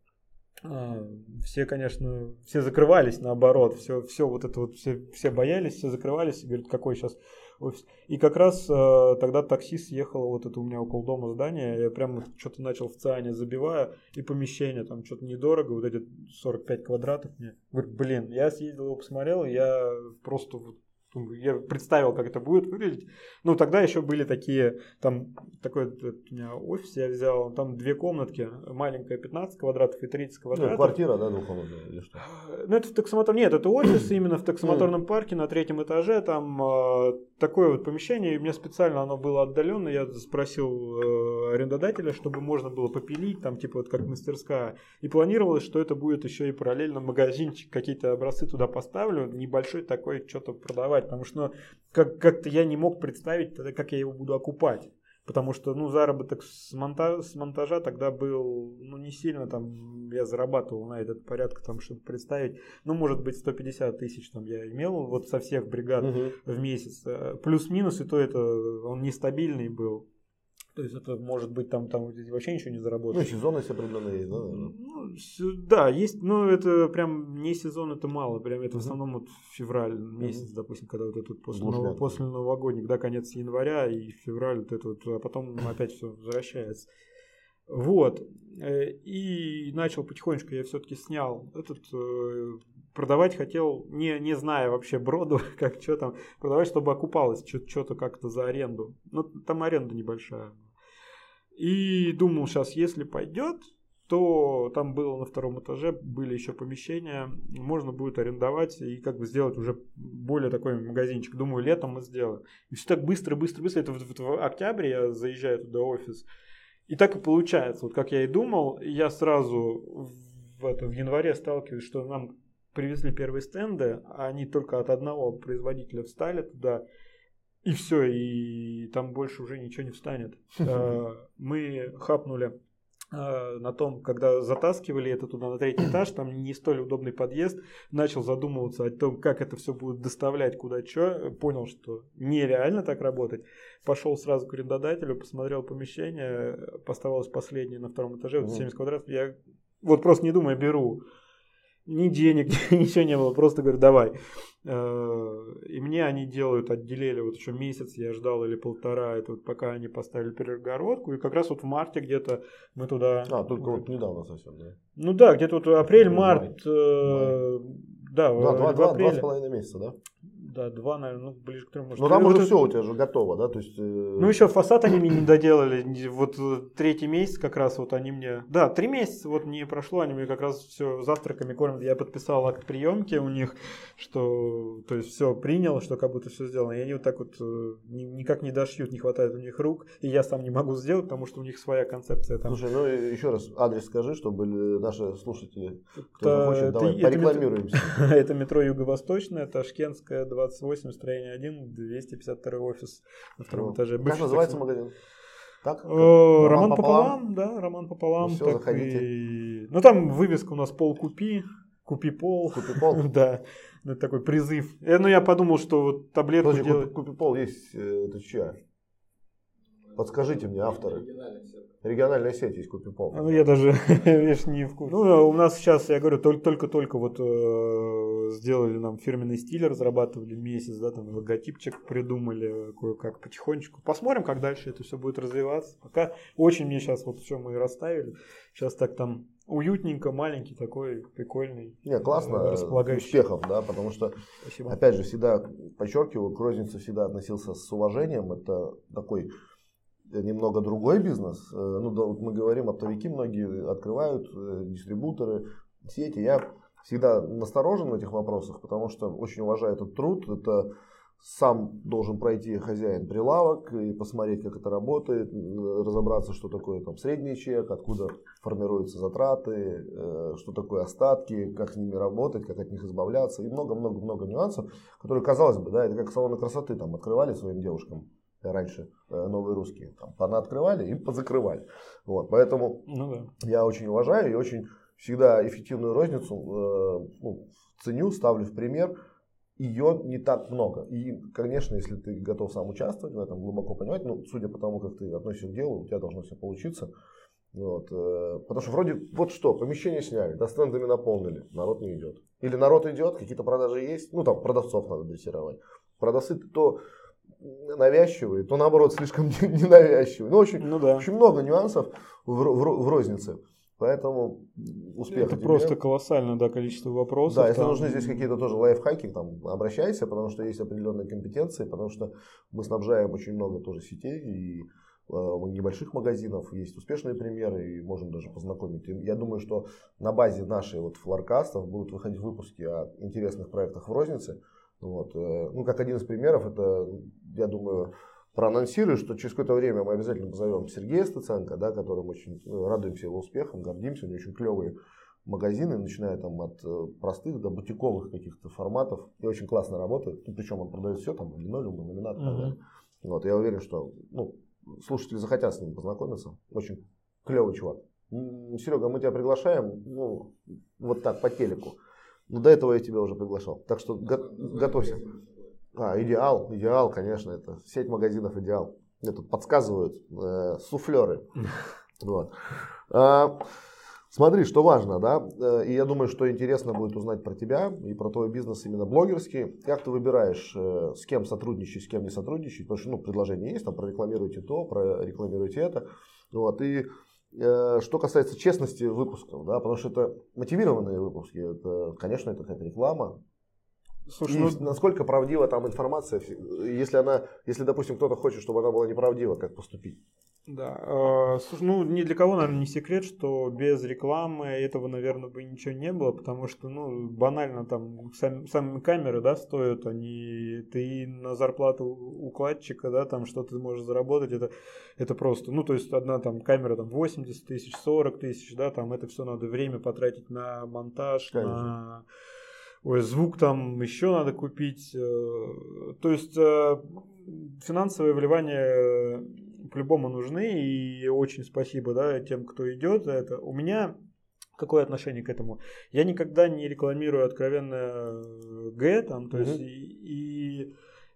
А, все, конечно, все закрывались наоборот, все, все вот это вот, все, все боялись, все закрывались и говорят, какой сейчас офис. И как раз э, тогда таксист ехал, вот это у меня около дома здание, я прям что-то начал в ЦИАНе забивая, и помещение там что-то недорого, вот эти 45 квадратов мне. Говорит, блин, я съездил его посмотрел, я просто вот я представил, как это будет выглядеть. Ну, тогда еще были такие, там, такой у меня офис я взял, там две комнатки, маленькая 15 квадратов и 30 ну, квадратов. Ну, квартира, да, двухкомнатная или что? Ну, это в таксомотор... Нет, это офис именно в таксомоторном парке на третьем этаже, там э, такое вот помещение, и мне специально оно было отдаленно, я спросил э, арендодателя, чтобы можно было попилить, там, типа, вот как мастерская, и планировалось, что это будет еще и параллельно магазинчик, какие-то образцы туда поставлю, небольшой такой, что-то продавать, потому что как- как-то я не мог представить, тогда, как я его буду окупать. Потому что, ну, заработок с, монта с монтажа тогда был, ну, не сильно там я зарабатывал на этот порядка, там, чтобы представить. Ну, может быть, 150 тысяч там я имел вот со всех бригад угу. в месяц. Э, плюс-минус, и то это он нестабильный был. То есть это может быть там, там вообще ничего не заработаешь. Ну, сезонность определенная есть, да? Ну, да, есть, но это прям не сезон, это мало. Прям это в основном вот февраль месяц, допустим, когда вот этот после, нов, после новогодних, да, конец января и февраль, вот это вот, а потом опять все возвращается. Вот. Э, и начал потихонечку, я все-таки снял этот, э, продавать хотел, не, не зная вообще броду, как что там, продавать, чтобы окупалось что-то как-то за аренду. Ну, там аренда небольшая. И думал, сейчас, если пойдет, то там было на втором этаже, были еще помещения, можно будет арендовать и как бы сделать уже более такой магазинчик. Думаю, летом мы сделаем. И все так быстро, быстро, быстро. Это в, в, октябре я заезжаю туда в офис. И так и получается, вот как я и думал, я сразу в, это, в январе сталкиваюсь, что нам привезли первые стенды, а они только от одного производителя встали туда. И все, и там больше уже ничего не встанет. Э, мы хапнули э, на том, когда затаскивали это туда на третий этаж, там не столь удобный подъезд, начал задумываться о том, как это все будет доставлять куда что, понял, что нереально так работать, пошел сразу к арендодателю, посмотрел помещение, поставалось последнее на втором этаже, вот 70 квадратов, я вот просто не думая беру, ни денег, ничего не было, просто говорю, давай. Э, и мне они делают, отделили вот еще месяц, я ждал или полтора, это вот пока они поставили перегородку, и как раз вот в марте где-то мы туда... А, только вот недавно совсем, да? Ну да, где-то вот апрель-март, э, да, да, два, два, два с половиной месяца, да? Да, два, наверное, ну, ближе к трем. Может, Но там уже все у тебя же готово, да? То есть, э... Ну, еще фасад они мне не доделали. Вот э, третий месяц как раз вот они мне... Да, три месяца вот не прошло, они мне как раз все завтраками кормят. Я подписал акт приемки у них, что, то есть, все принял, что как будто все сделано. И они вот так вот э, никак не дошьют, не хватает у них рук. И я сам не могу сделать, потому что у них своя концепция там. Слушай, ну еще раз адрес скажи, чтобы наши слушатели, кто это, хочет, давай, это, порекламируемся. Это метро Юго-Восточное, Ташкентская, 2 28, строение 1, 252 офис на втором ну, этаже. Как называется магазин? Так? Роман, роман пополам? пополам, да, роман пополам. Ну, все, заходите. И... Ну там вывеска у нас пол купи, купи пол. Купи пол. да. Это такой призыв. Э, ну я подумал, что вот таблетку Подожди, делать. Купи пол есть, э, это чья? Подскажите мне, авторы. Региональная сеть есть Купипол. Ну, я даже видишь, не в курсе. Ну, у нас сейчас, я говорю, только-только вот э, сделали нам фирменный стиль, разрабатывали месяц, да, там логотипчик придумали кое-как потихонечку. Посмотрим, как дальше это все будет развиваться. Пока очень мне сейчас вот все мы расставили. Сейчас так там уютненько, маленький такой, прикольный. Не, классно, э, располагающий. успехов, да, потому что, Спасибо. опять же, всегда подчеркиваю, к рознице всегда относился с уважением. Это такой немного другой бизнес. Э, ну, да, вот мы говорим, оптовики многие открывают, э, дистрибуторы, сети. Я всегда насторожен в этих вопросах, потому что очень уважаю этот труд. Это сам должен пройти хозяин прилавок и посмотреть, как это работает, разобраться, что такое там средний чек, откуда формируются затраты, э, что такое остатки, как с ними работать, как от них избавляться и много-много-много нюансов, которые, казалось бы, да, это как салоны красоты там открывали своим девушкам раньше э, новые русские. Там открывали и позакрывали. Вот, поэтому ну, да. я очень уважаю и очень всегда эффективную розницу э, ну, ценю, ставлю в пример. Ее не так много. И, конечно, если ты готов сам участвовать в этом, глубоко понимать, ну, судя по тому, как ты относишься к делу, у тебя должно все получиться. Вот, э, потому что вроде, вот что, помещение сняли, да, стендами наполнили, народ не идет. Или народ идет, какие-то продажи есть, ну там продавцов надо дрессировать. Продавцы то навязчивые, то наоборот слишком ненавязчивые. Ну, очень, ну, да. очень много нюансов в, в, в рознице. Поэтому успех. Это тебе. просто колоссальное да, количество вопросов. Да, если там... нужны здесь какие-то тоже лайфхаки, там обращайся, потому что есть определенные компетенции, потому что мы снабжаем очень много тоже сетей и э, небольших магазинов, есть успешные примеры, и можем даже познакомить. Я думаю, что на базе нашей вот флоркастов будут выходить выпуски о интересных проектах в рознице. Вот. Э, ну, как один из примеров, это, я думаю, проанонсирую, что через какое-то время мы обязательно позовем Сергея Стаценко, да, которым очень ну, радуемся его успехам, гордимся, у него очень клевые магазины, начиная там от э, простых до бутиковых каких-то форматов, и очень классно работает, ну, причем он продает все, там, линолеум, ламинат, uh-huh. вот, я уверен, что, ну, слушатели захотят с ним познакомиться, очень клевый чувак. Серега, мы тебя приглашаем, ну, вот так, по телеку. Но до этого я тебя уже приглашал. Так что го- готовься. А, идеал, идеал, конечно, это сеть магазинов идеал. Мне тут подсказывают э, суфлеры. Вот. А, смотри, что важно, да, э, и я думаю, что интересно будет узнать про тебя и про твой бизнес именно блогерский. Как ты выбираешь, э, с кем сотрудничать, с кем не сотрудничать, потому что, ну, предложение есть, там, прорекламируйте то, прорекламируйте это. Вот, и что касается честности выпусков, да, потому что это мотивированные выпуски, это, конечно, это какая-то реклама, Слушай, ну... насколько правдива там информация, если она, если, допустим, кто-то хочет, чтобы она была неправдива, как поступить? Да, э, слушай, ну ни для кого, наверное, не секрет, что без рекламы этого, наверное, бы ничего не было, потому что, ну, банально там сами, сами камеры, да, стоят, они, ты на зарплату укладчика, да, там что ты можешь заработать, это, это просто, ну, то есть одна там камера там 80 тысяч, 40 тысяч, да, там это все надо время потратить на монтаж, Конечно. на ой, звук там еще надо купить. Э, то есть э, финансовые вливания э, по-любому нужны, и очень спасибо да, тем, кто идет за это. У меня какое отношение к этому? Я никогда не рекламирую откровенно Г, там, то mm-hmm. есть и, и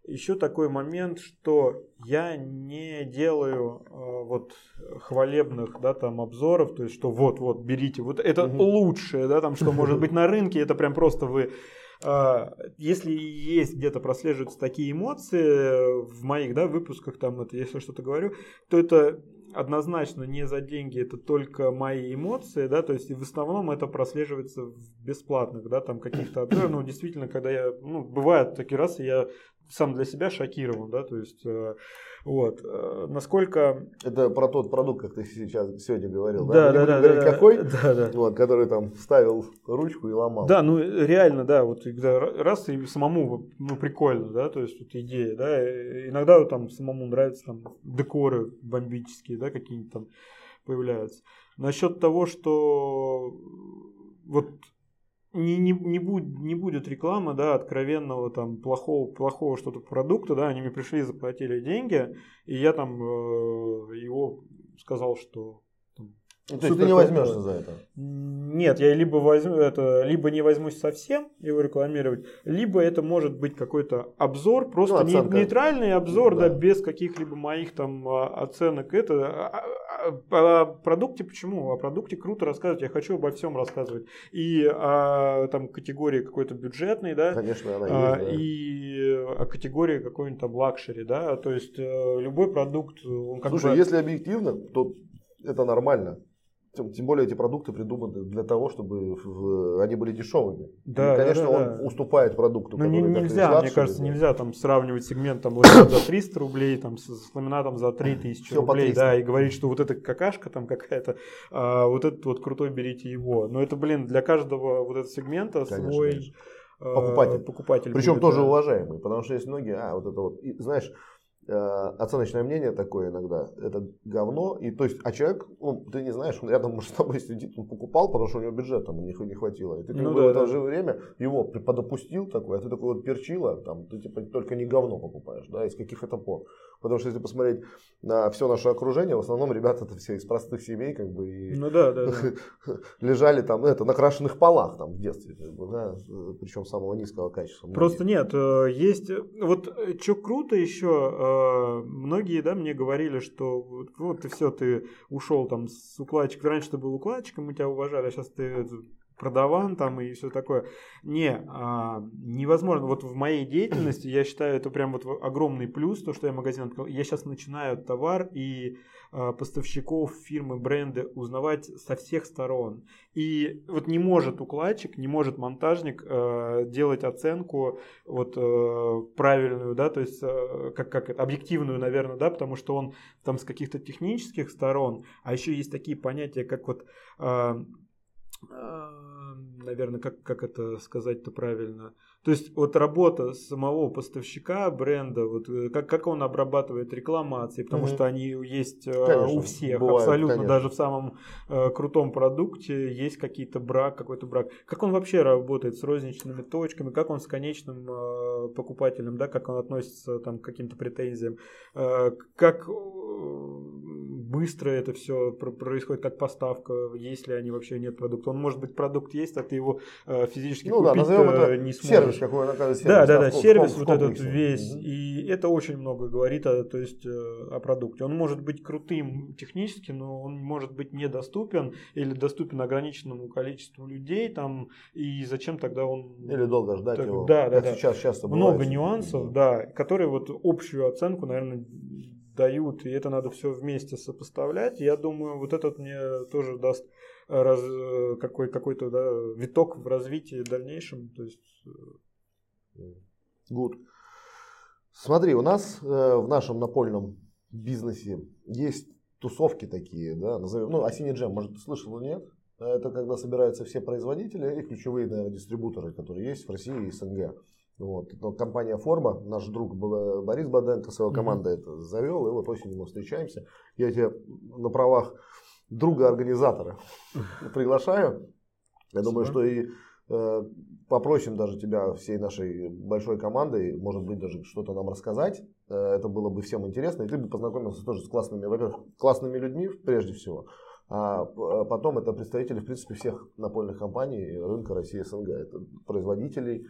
еще такой момент, что я не делаю э, вот хвалебных, да, там обзоров, то есть что вот, вот берите, вот это угу. лучшее, да, там что может быть на рынке, это прям просто вы э, если есть где-то прослеживаются такие эмоции в моих да, выпусках, там это, если что-то говорю, то это однозначно не за деньги, это только мои эмоции, да, то есть в основном это прослеживается в бесплатных, да, там каких-то ну, действительно, когда я, ну, бывают такие раз, я сам для себя шокирован, да, то есть э, вот, э, насколько... Это про тот продукт, как ты сейчас сегодня говорил, да? Да, да, да, да, какой, да, да. Вот, который там ставил ручку и ломал. Да, ну реально, да, вот когда раз и самому, ну прикольно, да, то есть вот идея, да, иногда там самому нравятся там декоры бомбические, да, какие-нибудь там появляются. Насчет того, что вот не, не, не, будет, не будет рекламы, да, откровенного там плохого, плохого что-то продукта, да, они мне пришли, заплатили деньги, и я там э, его сказал, что ну, то есть ты не возьмешься за это? Нет, я либо возьму это, либо не возьмусь совсем его рекламировать, либо это может быть какой-то обзор, просто ну, не, нейтральный обзор, да. да, без каких-либо моих там а, оценок. Это а, а, о продукте почему? О продукте круто рассказывать, я хочу обо всем рассказывать. И о там категории какой-то бюджетной, да. Конечно, она есть. Да. И о категории какой-нибудь там luxury, да. То есть э, любой продукт, он как Слушай, бы... если объективно, то это нормально. Тем более эти продукты придуманы для того, чтобы они были дешевыми. Да, и, конечно, да, да, он да. уступает продукту. Ну, не, нельзя, мне кажется, да. нельзя там сравнивать сегмент там, за 300 рублей там, с, с ламинатом за 3000 Все рублей, да, и говорить, что вот эта какашка там какая-то, а вот этот вот крутой берите его. Но это, блин, для каждого вот этого сегмента конечно, свой конечно. покупатель. покупатель. Причем будет, тоже да. уважаемый, потому что есть многие, а вот это вот, и, знаешь оценочное мнение такое иногда, это говно, и то есть, а человек, ну, ты не знаешь, он рядом может с тобой сидит, он покупал, потому что у него бюджета не, не хватило, и ты ну, да, в это да. же время его подопустил такой, а ты такой вот перчила, там, ты типа только не говно покупаешь, да, из каких это пор, потому что если посмотреть на все наше окружение, в основном ребята это все из простых семей, как бы, и ну, да, да, да. лежали там, это, на крашенных полах там в детстве, как бы, да, причем самого низкого качества. Просто нет, э, есть, вот, э, что круто еще, многие, да, мне говорили, что вот, вот ты все, ты ушел там с укладчика. Раньше ты был укладчиком, мы тебя уважали, а сейчас ты продаван там и все такое. Не, а, невозможно. Вот в моей деятельности я считаю это прям вот огромный плюс, то, что я магазин открыл. Я сейчас начинаю товар и а, поставщиков, фирмы, бренды узнавать со всех сторон. И вот не может укладчик, не может монтажник э, делать оценку вот э, правильную, да, то есть э, как, как объективную, наверное, да, потому что он там с каких-то технических сторон, а еще есть такие понятия, как вот э, наверное, как, как это сказать-то правильно. То есть вот работа самого поставщика бренда, вот э, как, как он обрабатывает рекламации, потому угу. что они есть э, конечно, у всех, бывает, абсолютно, конечно. даже в самом э, крутом продукте есть какие-то брак, какой-то брак. Как он вообще работает с розничными точками, как он с конечным э, покупателем, да, как он относится там, к каким-то претензиям, э, как быстро это все происходит, как поставка, если они вообще нет продукта. Он может быть продукт есть, а ты его э, физически ну, купить да, э, не сможешь. Сервис какой он оказывается. Да, да, да, сервис вот этот весь. Угу. И это очень много говорит о, то есть, э, о продукте. Он может быть крутым технически, но он может быть недоступен или доступен ограниченному количеству людей там, и зачем тогда он... Или долго ждать так, его. Да, да, да. Сейчас часто Много нюансов, да, которые вот общую оценку, наверное, дают, и это надо все вместе сопоставлять. Я думаю, вот этот мне тоже даст раз, какой, какой-то да, виток в развитии дальнейшем. То есть... Good. Смотри, у нас э, в нашем напольном бизнесе есть тусовки такие, да, назовем, ну, осенний джем, может, ты слышал или нет? Это когда собираются все производители и ключевые, наверное, дистрибуторы, которые есть в России и СНГ. Вот. Но компания Форма, наш друг Борис Баденко, своего команда mm-hmm. это завел, и вот осенью мы встречаемся. Я тебя на правах друга-организатора приглашаю. Я думаю, что и э, попросим даже тебя всей нашей большой командой, может быть, даже что-то нам рассказать. Э, это было бы всем интересно. И ты бы познакомился тоже с классными, во-первых, классными людьми прежде всего. А потом это представители, в принципе, всех напольных компаний рынка России СНГ. Это производителей,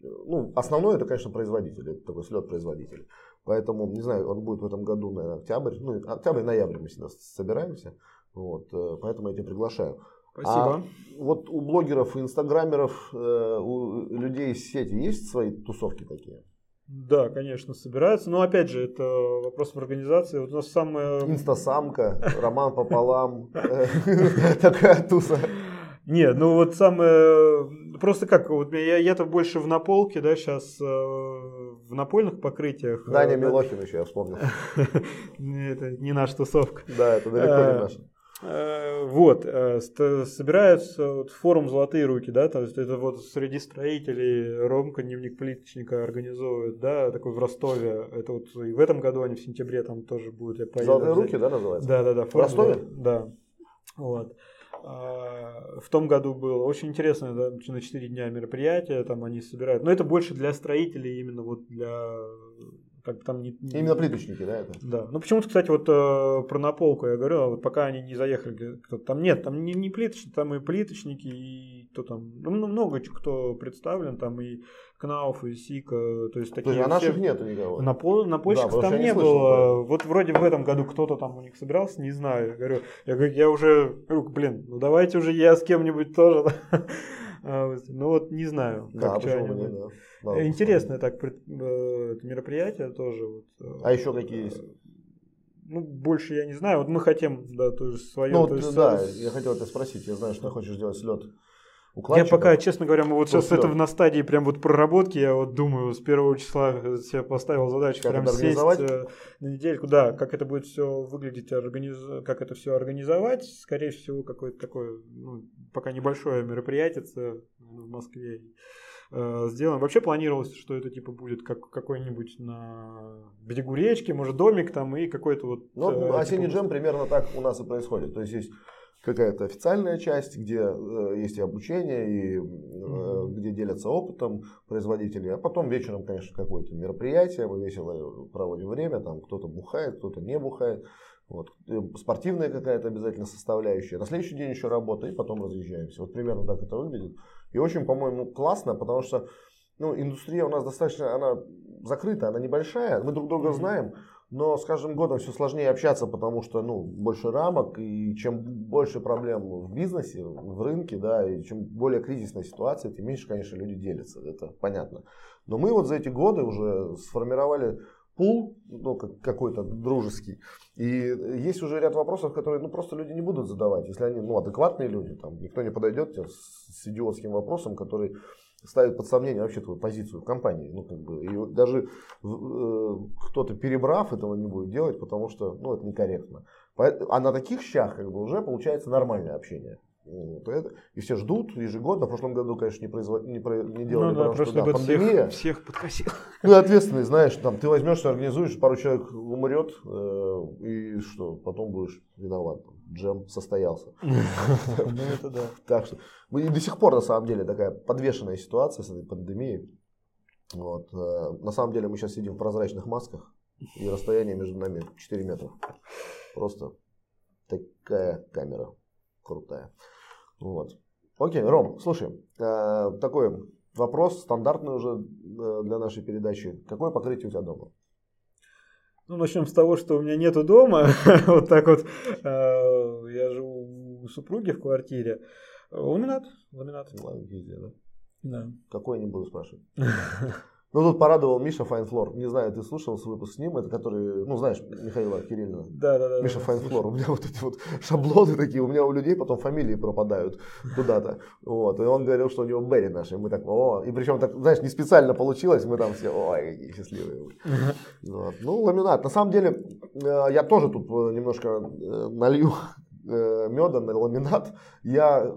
ну, основное это, конечно, производитель, это такой слет производителей. Поэтому, не знаю, он будет в этом году, наверное, октябрь, ну, октябрь-ноябрь мы всегда собираемся. Вот, э, поэтому я тебя приглашаю. Спасибо. А вот у блогеров инстаграмеров, э, у людей из сети есть свои тусовки такие? Да, конечно, собираются. Но опять же, это вопрос в организации. Вот у нас самая... Инстасамка, роман пополам, такая туса. Не, ну вот самое... Просто как, вот я, я-то больше в наполке, да, сейчас э, в напольных покрытиях. Э, Даня Милохин еще, я вспомнил. Это не наша тусовка. Да, это далеко не э, наша. Э, вот, собираются вот, форум «Золотые руки», да, то есть это вот среди строителей Ромка, дневник плиточника организовывает, да, такой в Ростове, это вот и в этом году они в сентябре там тоже будут, я поеду. «Золотые руки», да, называется? Да, да, да. В Ростове? Да, вот. А, в том году было очень интересное, да, на 4 дня мероприятие, там они собирают. Но это больше для строителей, именно вот для как там не, не... Именно плиточники, да, это? Да. Ну почему-то, кстати, вот э, про наполку я говорю, а вот пока они не заехали, кто там нет, там не, не плиточники, там и плиточники, и кто там, ну много кто представлен, там и Кнауф, и Сика, то есть такие. То есть, а наших нету никого? На, пол, на почтах да, там не слышал, было. Да. Вот вроде в этом году кто-то там у них собирался, не знаю. Я говорю, я, говорю, я уже, говорю, блин, ну давайте уже я с кем-нибудь тоже. А, ну вот не знаю. Да, как почему не, да. да. Интересное так э, мероприятие тоже. Вот. Э, а еще какие есть? Ну, больше я не знаю. Вот мы хотим, да, тоже свое. Ну, то есть, да, с... я хотел тебя спросить. Я знаю, что ты хочешь сделать слет я пока, честно говоря, мы вот сейчас это на стадии прям вот проработки, я вот думаю, с первого числа себе поставил задачу как прям сесть э, на недельку, да, как это будет все выглядеть, организ... как это все организовать, скорее всего, какое-то такое, ну, пока небольшое мероприятие в Москве э, сделаем. Вообще планировалось, что это типа будет как какой-нибудь на берегу речки, может домик там и какой-то вот. Ну, э, осенний типа... джем примерно так у нас и происходит. То есть есть какая-то официальная часть, где э, есть и обучение, и э, где делятся опытом производители, а потом вечером, конечно, какое-то мероприятие, мы весело проводим время, там кто-то бухает, кто-то не бухает. Вот. Э, спортивная какая-то обязательно составляющая. На следующий день еще работа, и потом разъезжаемся. Вот примерно так это выглядит. И очень, по-моему, классно, потому что ну, индустрия у нас достаточно, она закрыта, она небольшая, мы друг друга знаем, но с каждым годом все сложнее общаться, потому что ну, больше рамок, и чем больше проблем в бизнесе, в рынке, да, и чем более кризисная ситуация, тем меньше, конечно, люди делятся, это понятно. Но мы вот за эти годы уже сформировали пул, ну, какой-то дружеский. И есть уже ряд вопросов, которые ну, просто люди не будут задавать. Если они ну, адекватные люди, там, никто не подойдет тебе с, с идиотским вопросом, который ставит под сомнение вообще твою позицию в компании. Ну, как бы, и даже э, кто-то перебрав этого не будет делать, потому что ну, это некорректно. А на таких щах как бы, уже получается нормальное общение. Вот это. И все ждут ежегодно. В прошлом году, конечно, не, производ... не, про... не делали, ну, да, потому что да, пандемия. Всех, всех подкосил. Ну, ответственный, знаешь, там ты возьмешь, организуешь, пару человек умрет, э, и что, потом будешь виноват. Джем состоялся. Ну, это да. Так что, и до сих пор, на самом деле, такая подвешенная ситуация с этой пандемией. Вот. Э, на самом деле, мы сейчас сидим в прозрачных масках, и расстояние между нами 4 метра. Просто такая камера крутая. Вот. Окей, Ром, слушай, э, такой вопрос стандартный уже э, для нашей передачи. Какое покрытие у тебя дома? Ну, начнем с того, что у меня нету дома. вот так вот. Э, я живу у супруги в квартире. Ламинат. Ламинат. Везде, да? Да. Какой не буду спрашивать. Ну, тут порадовал Миша Файнфлор. Не знаю, ты слушал выпуск с ним, это который, ну, знаешь, Михаила Кириллина. Да, да, да. Миша да, Файнфлор. У меня вот эти вот шаблоны такие, у меня у людей потом фамилии пропадают куда-то. Вот. И он говорил, что у него Берри наши. Мы так, о, и причем так, знаешь, не специально получилось, мы там все, ой, какие счастливые. Вот. Ну, ламинат. На самом деле, э, я тоже тут э, немножко э, налью меда на ламинат. Я,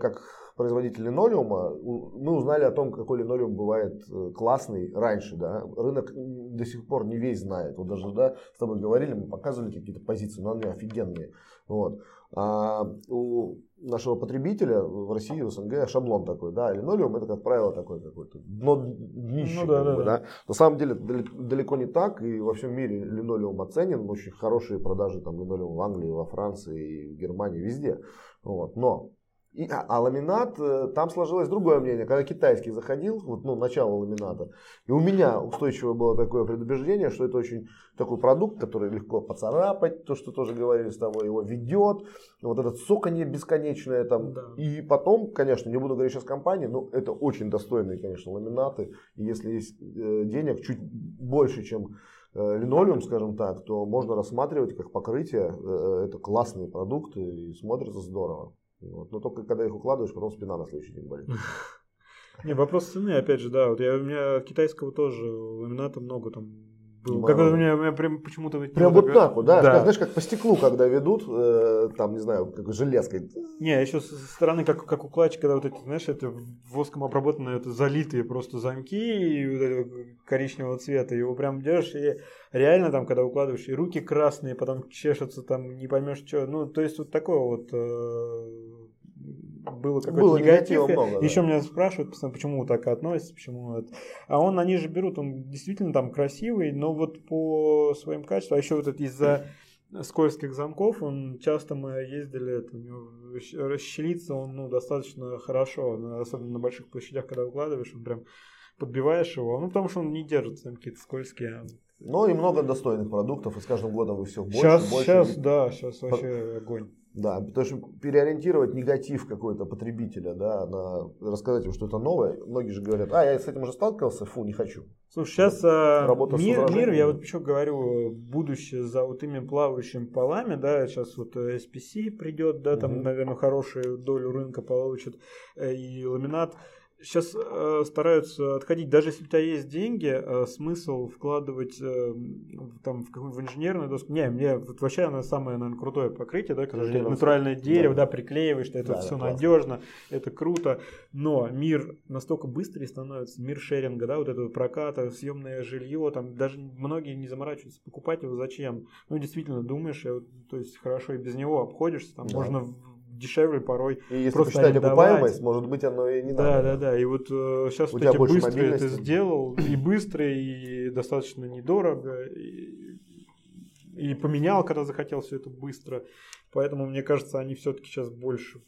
как производитель линолеума, мы узнали о том, какой линолеум бывает э, классный раньше. Да? Рынок до сих пор не весь знает. Вот даже да, с тобой говорили, мы показывали какие-то позиции, но они офигенные. Вот. А у нашего потребителя в России, в СНГ шаблон такой, да, линолеум это, как правило, такой какой-то дно днище. Ну, да, да, бы, да. Да. На самом деле далеко не так, и во всем мире линолеум оценен, очень хорошие продажи там линолеум в Англии, во Франции, в Германии, везде. Вот. Но и, а, а ламинат, э, там сложилось другое мнение. Когда китайский заходил, вот, ну, начало ламината, и у меня устойчивое было такое предубеждение, что это очень такой продукт, который легко поцарапать, то, что тоже говорили с тобой, его ведет, вот этот соконье бесконечное там. Да. И потом, конечно, не буду говорить сейчас компании, но это очень достойные, конечно, ламинаты. И если есть э, денег чуть больше, чем э, линолеум, скажем так, то можно рассматривать как покрытие. Это классные продукты и смотрится здорово. Вот. Но только когда их укладываешь, потом спина на следующий день болит. Не, вопрос цены, опять же, да. Вот я, у меня китайского тоже ламината много там был. Как у меня, у меня прям почему-то... Прям вот так вот, да? да. Как, знаешь, как по стеклу, когда ведут, э, там, не знаю, как железкой. Не, еще со стороны, как, как укладчик, когда вот эти, знаешь, это воском обработанные, это залитые просто замки и коричневого цвета. Его прям держишь, и реально там, когда укладываешь, и руки красные, потом чешутся, там не поймешь, что. Ну, то есть вот такое вот... Э, было какой-то было негатив. Много, Еще да. меня спрашивают, почему так относится, почему это. А он, они же берут, он действительно там красивый, но вот по своим качествам, а еще вот это из-за скользких замков, он часто мы ездили, это, у него расщелится он ну, достаточно хорошо, особенно на больших площадях, когда укладываешь, он прям подбиваешь его, ну потому что он не держит там какие-то скользкие. Ну и много достойных продуктов, и с каждым годом вы все больше сейчас, больше. Сейчас, да, сейчас вообще огонь. Да, потому что переориентировать негатив какой-то потребителя, да, на рассказать ему, что это новое. Многие же говорят, а, я с этим уже сталкивался, фу, не хочу. Слушай, сейчас а, мир, мир, я вот еще говорю, будущее за вот этими плавающими полами, да, сейчас вот SPC придет, да, там, угу. наверное, хорошую долю рынка получит, э, и ламинат сейчас э, стараются отходить, даже если у тебя есть деньги, э, смысл вкладывать э, там в, в инженерную доску. Не, мне вот вообще она самое, наверное, крутое покрытие, да, когда ты натуральное дерево, да, да приклеиваешь, это да, все да, надежно, это круто. Но мир настолько быстрее становится, мир шеринга, да, вот этого проката, съемное жилье, там даже многие не заморачиваются покупать его зачем. Ну, действительно, думаешь, то есть хорошо и без него обходишься, там да. можно дешевле порой. И если просто посчитать окупаемость, может быть, оно и не да, надо. Да, да, да. И вот э, сейчас У вот эти быстрые это сделал, и быстро, и достаточно недорого, и, и поменял, когда захотел все это быстро. Поэтому, мне кажется, они все-таки сейчас больше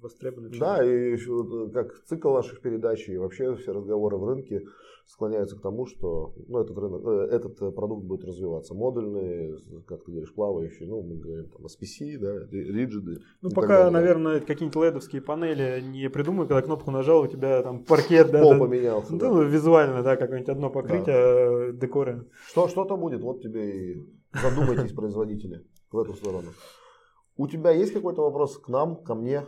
востребованы. Да, и еще, как цикл наших передач и вообще все разговоры в рынке склоняются к тому, что ну, этот, рынок, э, этот продукт будет развиваться. Модульный, как ты говоришь, плавающий, ну, мы говорим там SPC, да, риджиды. Ну, пока, наверное, какие-нибудь ледовские панели не придумают, когда кнопку нажал, у тебя там паркет, да. Пол поменялся. Ну, да. визуально, да, какое-нибудь одно покрытие, да. декоры. Что, что-то будет, вот тебе и задумайтесь, производители, в эту сторону. У тебя есть какой-то вопрос к нам, ко мне?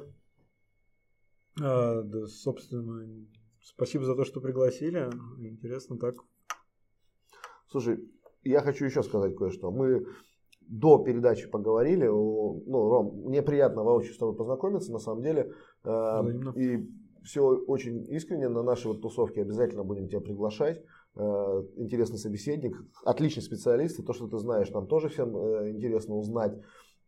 А, да, собственно, спасибо за то, что пригласили. Интересно так. Слушай, я хочу еще сказать кое-что. Мы до передачи поговорили. Ну, Ром, мне приятно воочию с тобой познакомиться, на самом деле. А, Взаимно. И все очень искренне. На нашей вот тусовке обязательно будем тебя приглашать. А, интересный собеседник, отличный специалист. И то, что ты знаешь, нам тоже всем э, интересно узнать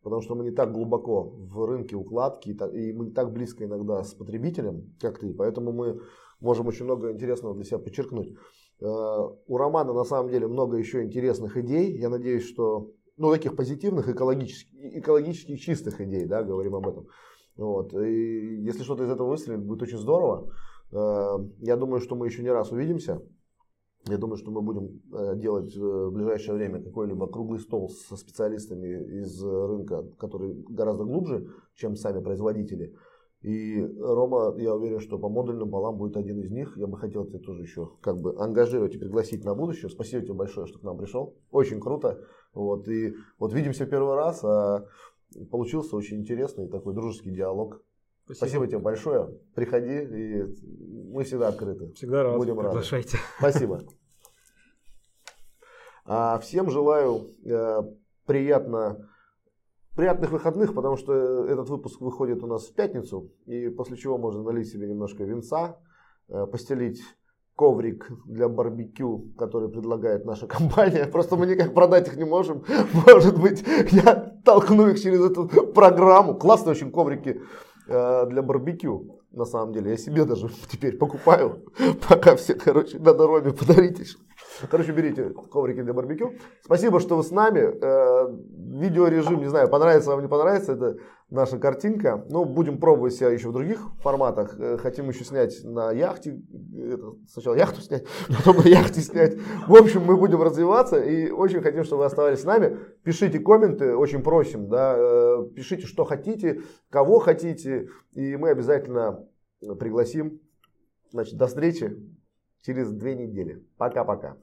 потому что мы не так глубоко в рынке укладки, и мы не так близко иногда с потребителем, как ты, поэтому мы можем очень много интересного для себя подчеркнуть. Э, у Романа на самом деле много еще интересных идей, я надеюсь, что, ну, таких позитивных, экологически, экологически чистых идей, да, говорим об этом. Вот. И если что-то из этого выстрелит, будет очень здорово. Э, я думаю, что мы еще не раз увидимся. Я думаю, что мы будем э, делать э, в ближайшее время какой-либо круглый стол со специалистами из рынка, который гораздо глубже, чем сами производители. И Рома, я уверен, что по модульным балам будет один из них. Я бы хотел тебя тоже еще как бы ангажировать и пригласить на будущее. Спасибо тебе большое, что к нам пришел. Очень круто. Вот, и вот видимся первый раз, а получился очень интересный такой дружеский диалог. Спасибо. Спасибо тебе большое. Приходи, и мы всегда открыты. Всегда рад. Будем рады. Приглашайте. Спасибо. А всем желаю э, приятно, приятных выходных, потому что этот выпуск выходит у нас в пятницу, и после чего можно налить себе немножко винца, э, постелить коврик для барбекю, который предлагает наша компания. Просто мы никак продать их не можем. Может быть, я толкну их через эту программу. Классные очень коврики для барбекю. На самом деле, я себе даже теперь покупаю, пока все, короче, на дороге подаритесь. Короче, берите коврики для барбекю. Спасибо, что вы с нами. Э, видеорежим, не знаю, понравится вам, не понравится, это наша картинка. Но будем пробовать себя еще в других форматах. Э, хотим еще снять на яхте. Это, сначала яхту снять, потом на яхте снять. В общем, мы будем развиваться и очень хотим, чтобы вы оставались с нами. Пишите комменты, очень просим. Да, э, пишите, что хотите, кого хотите. И мы обязательно пригласим. Значит, до встречи через две недели. Пока-пока.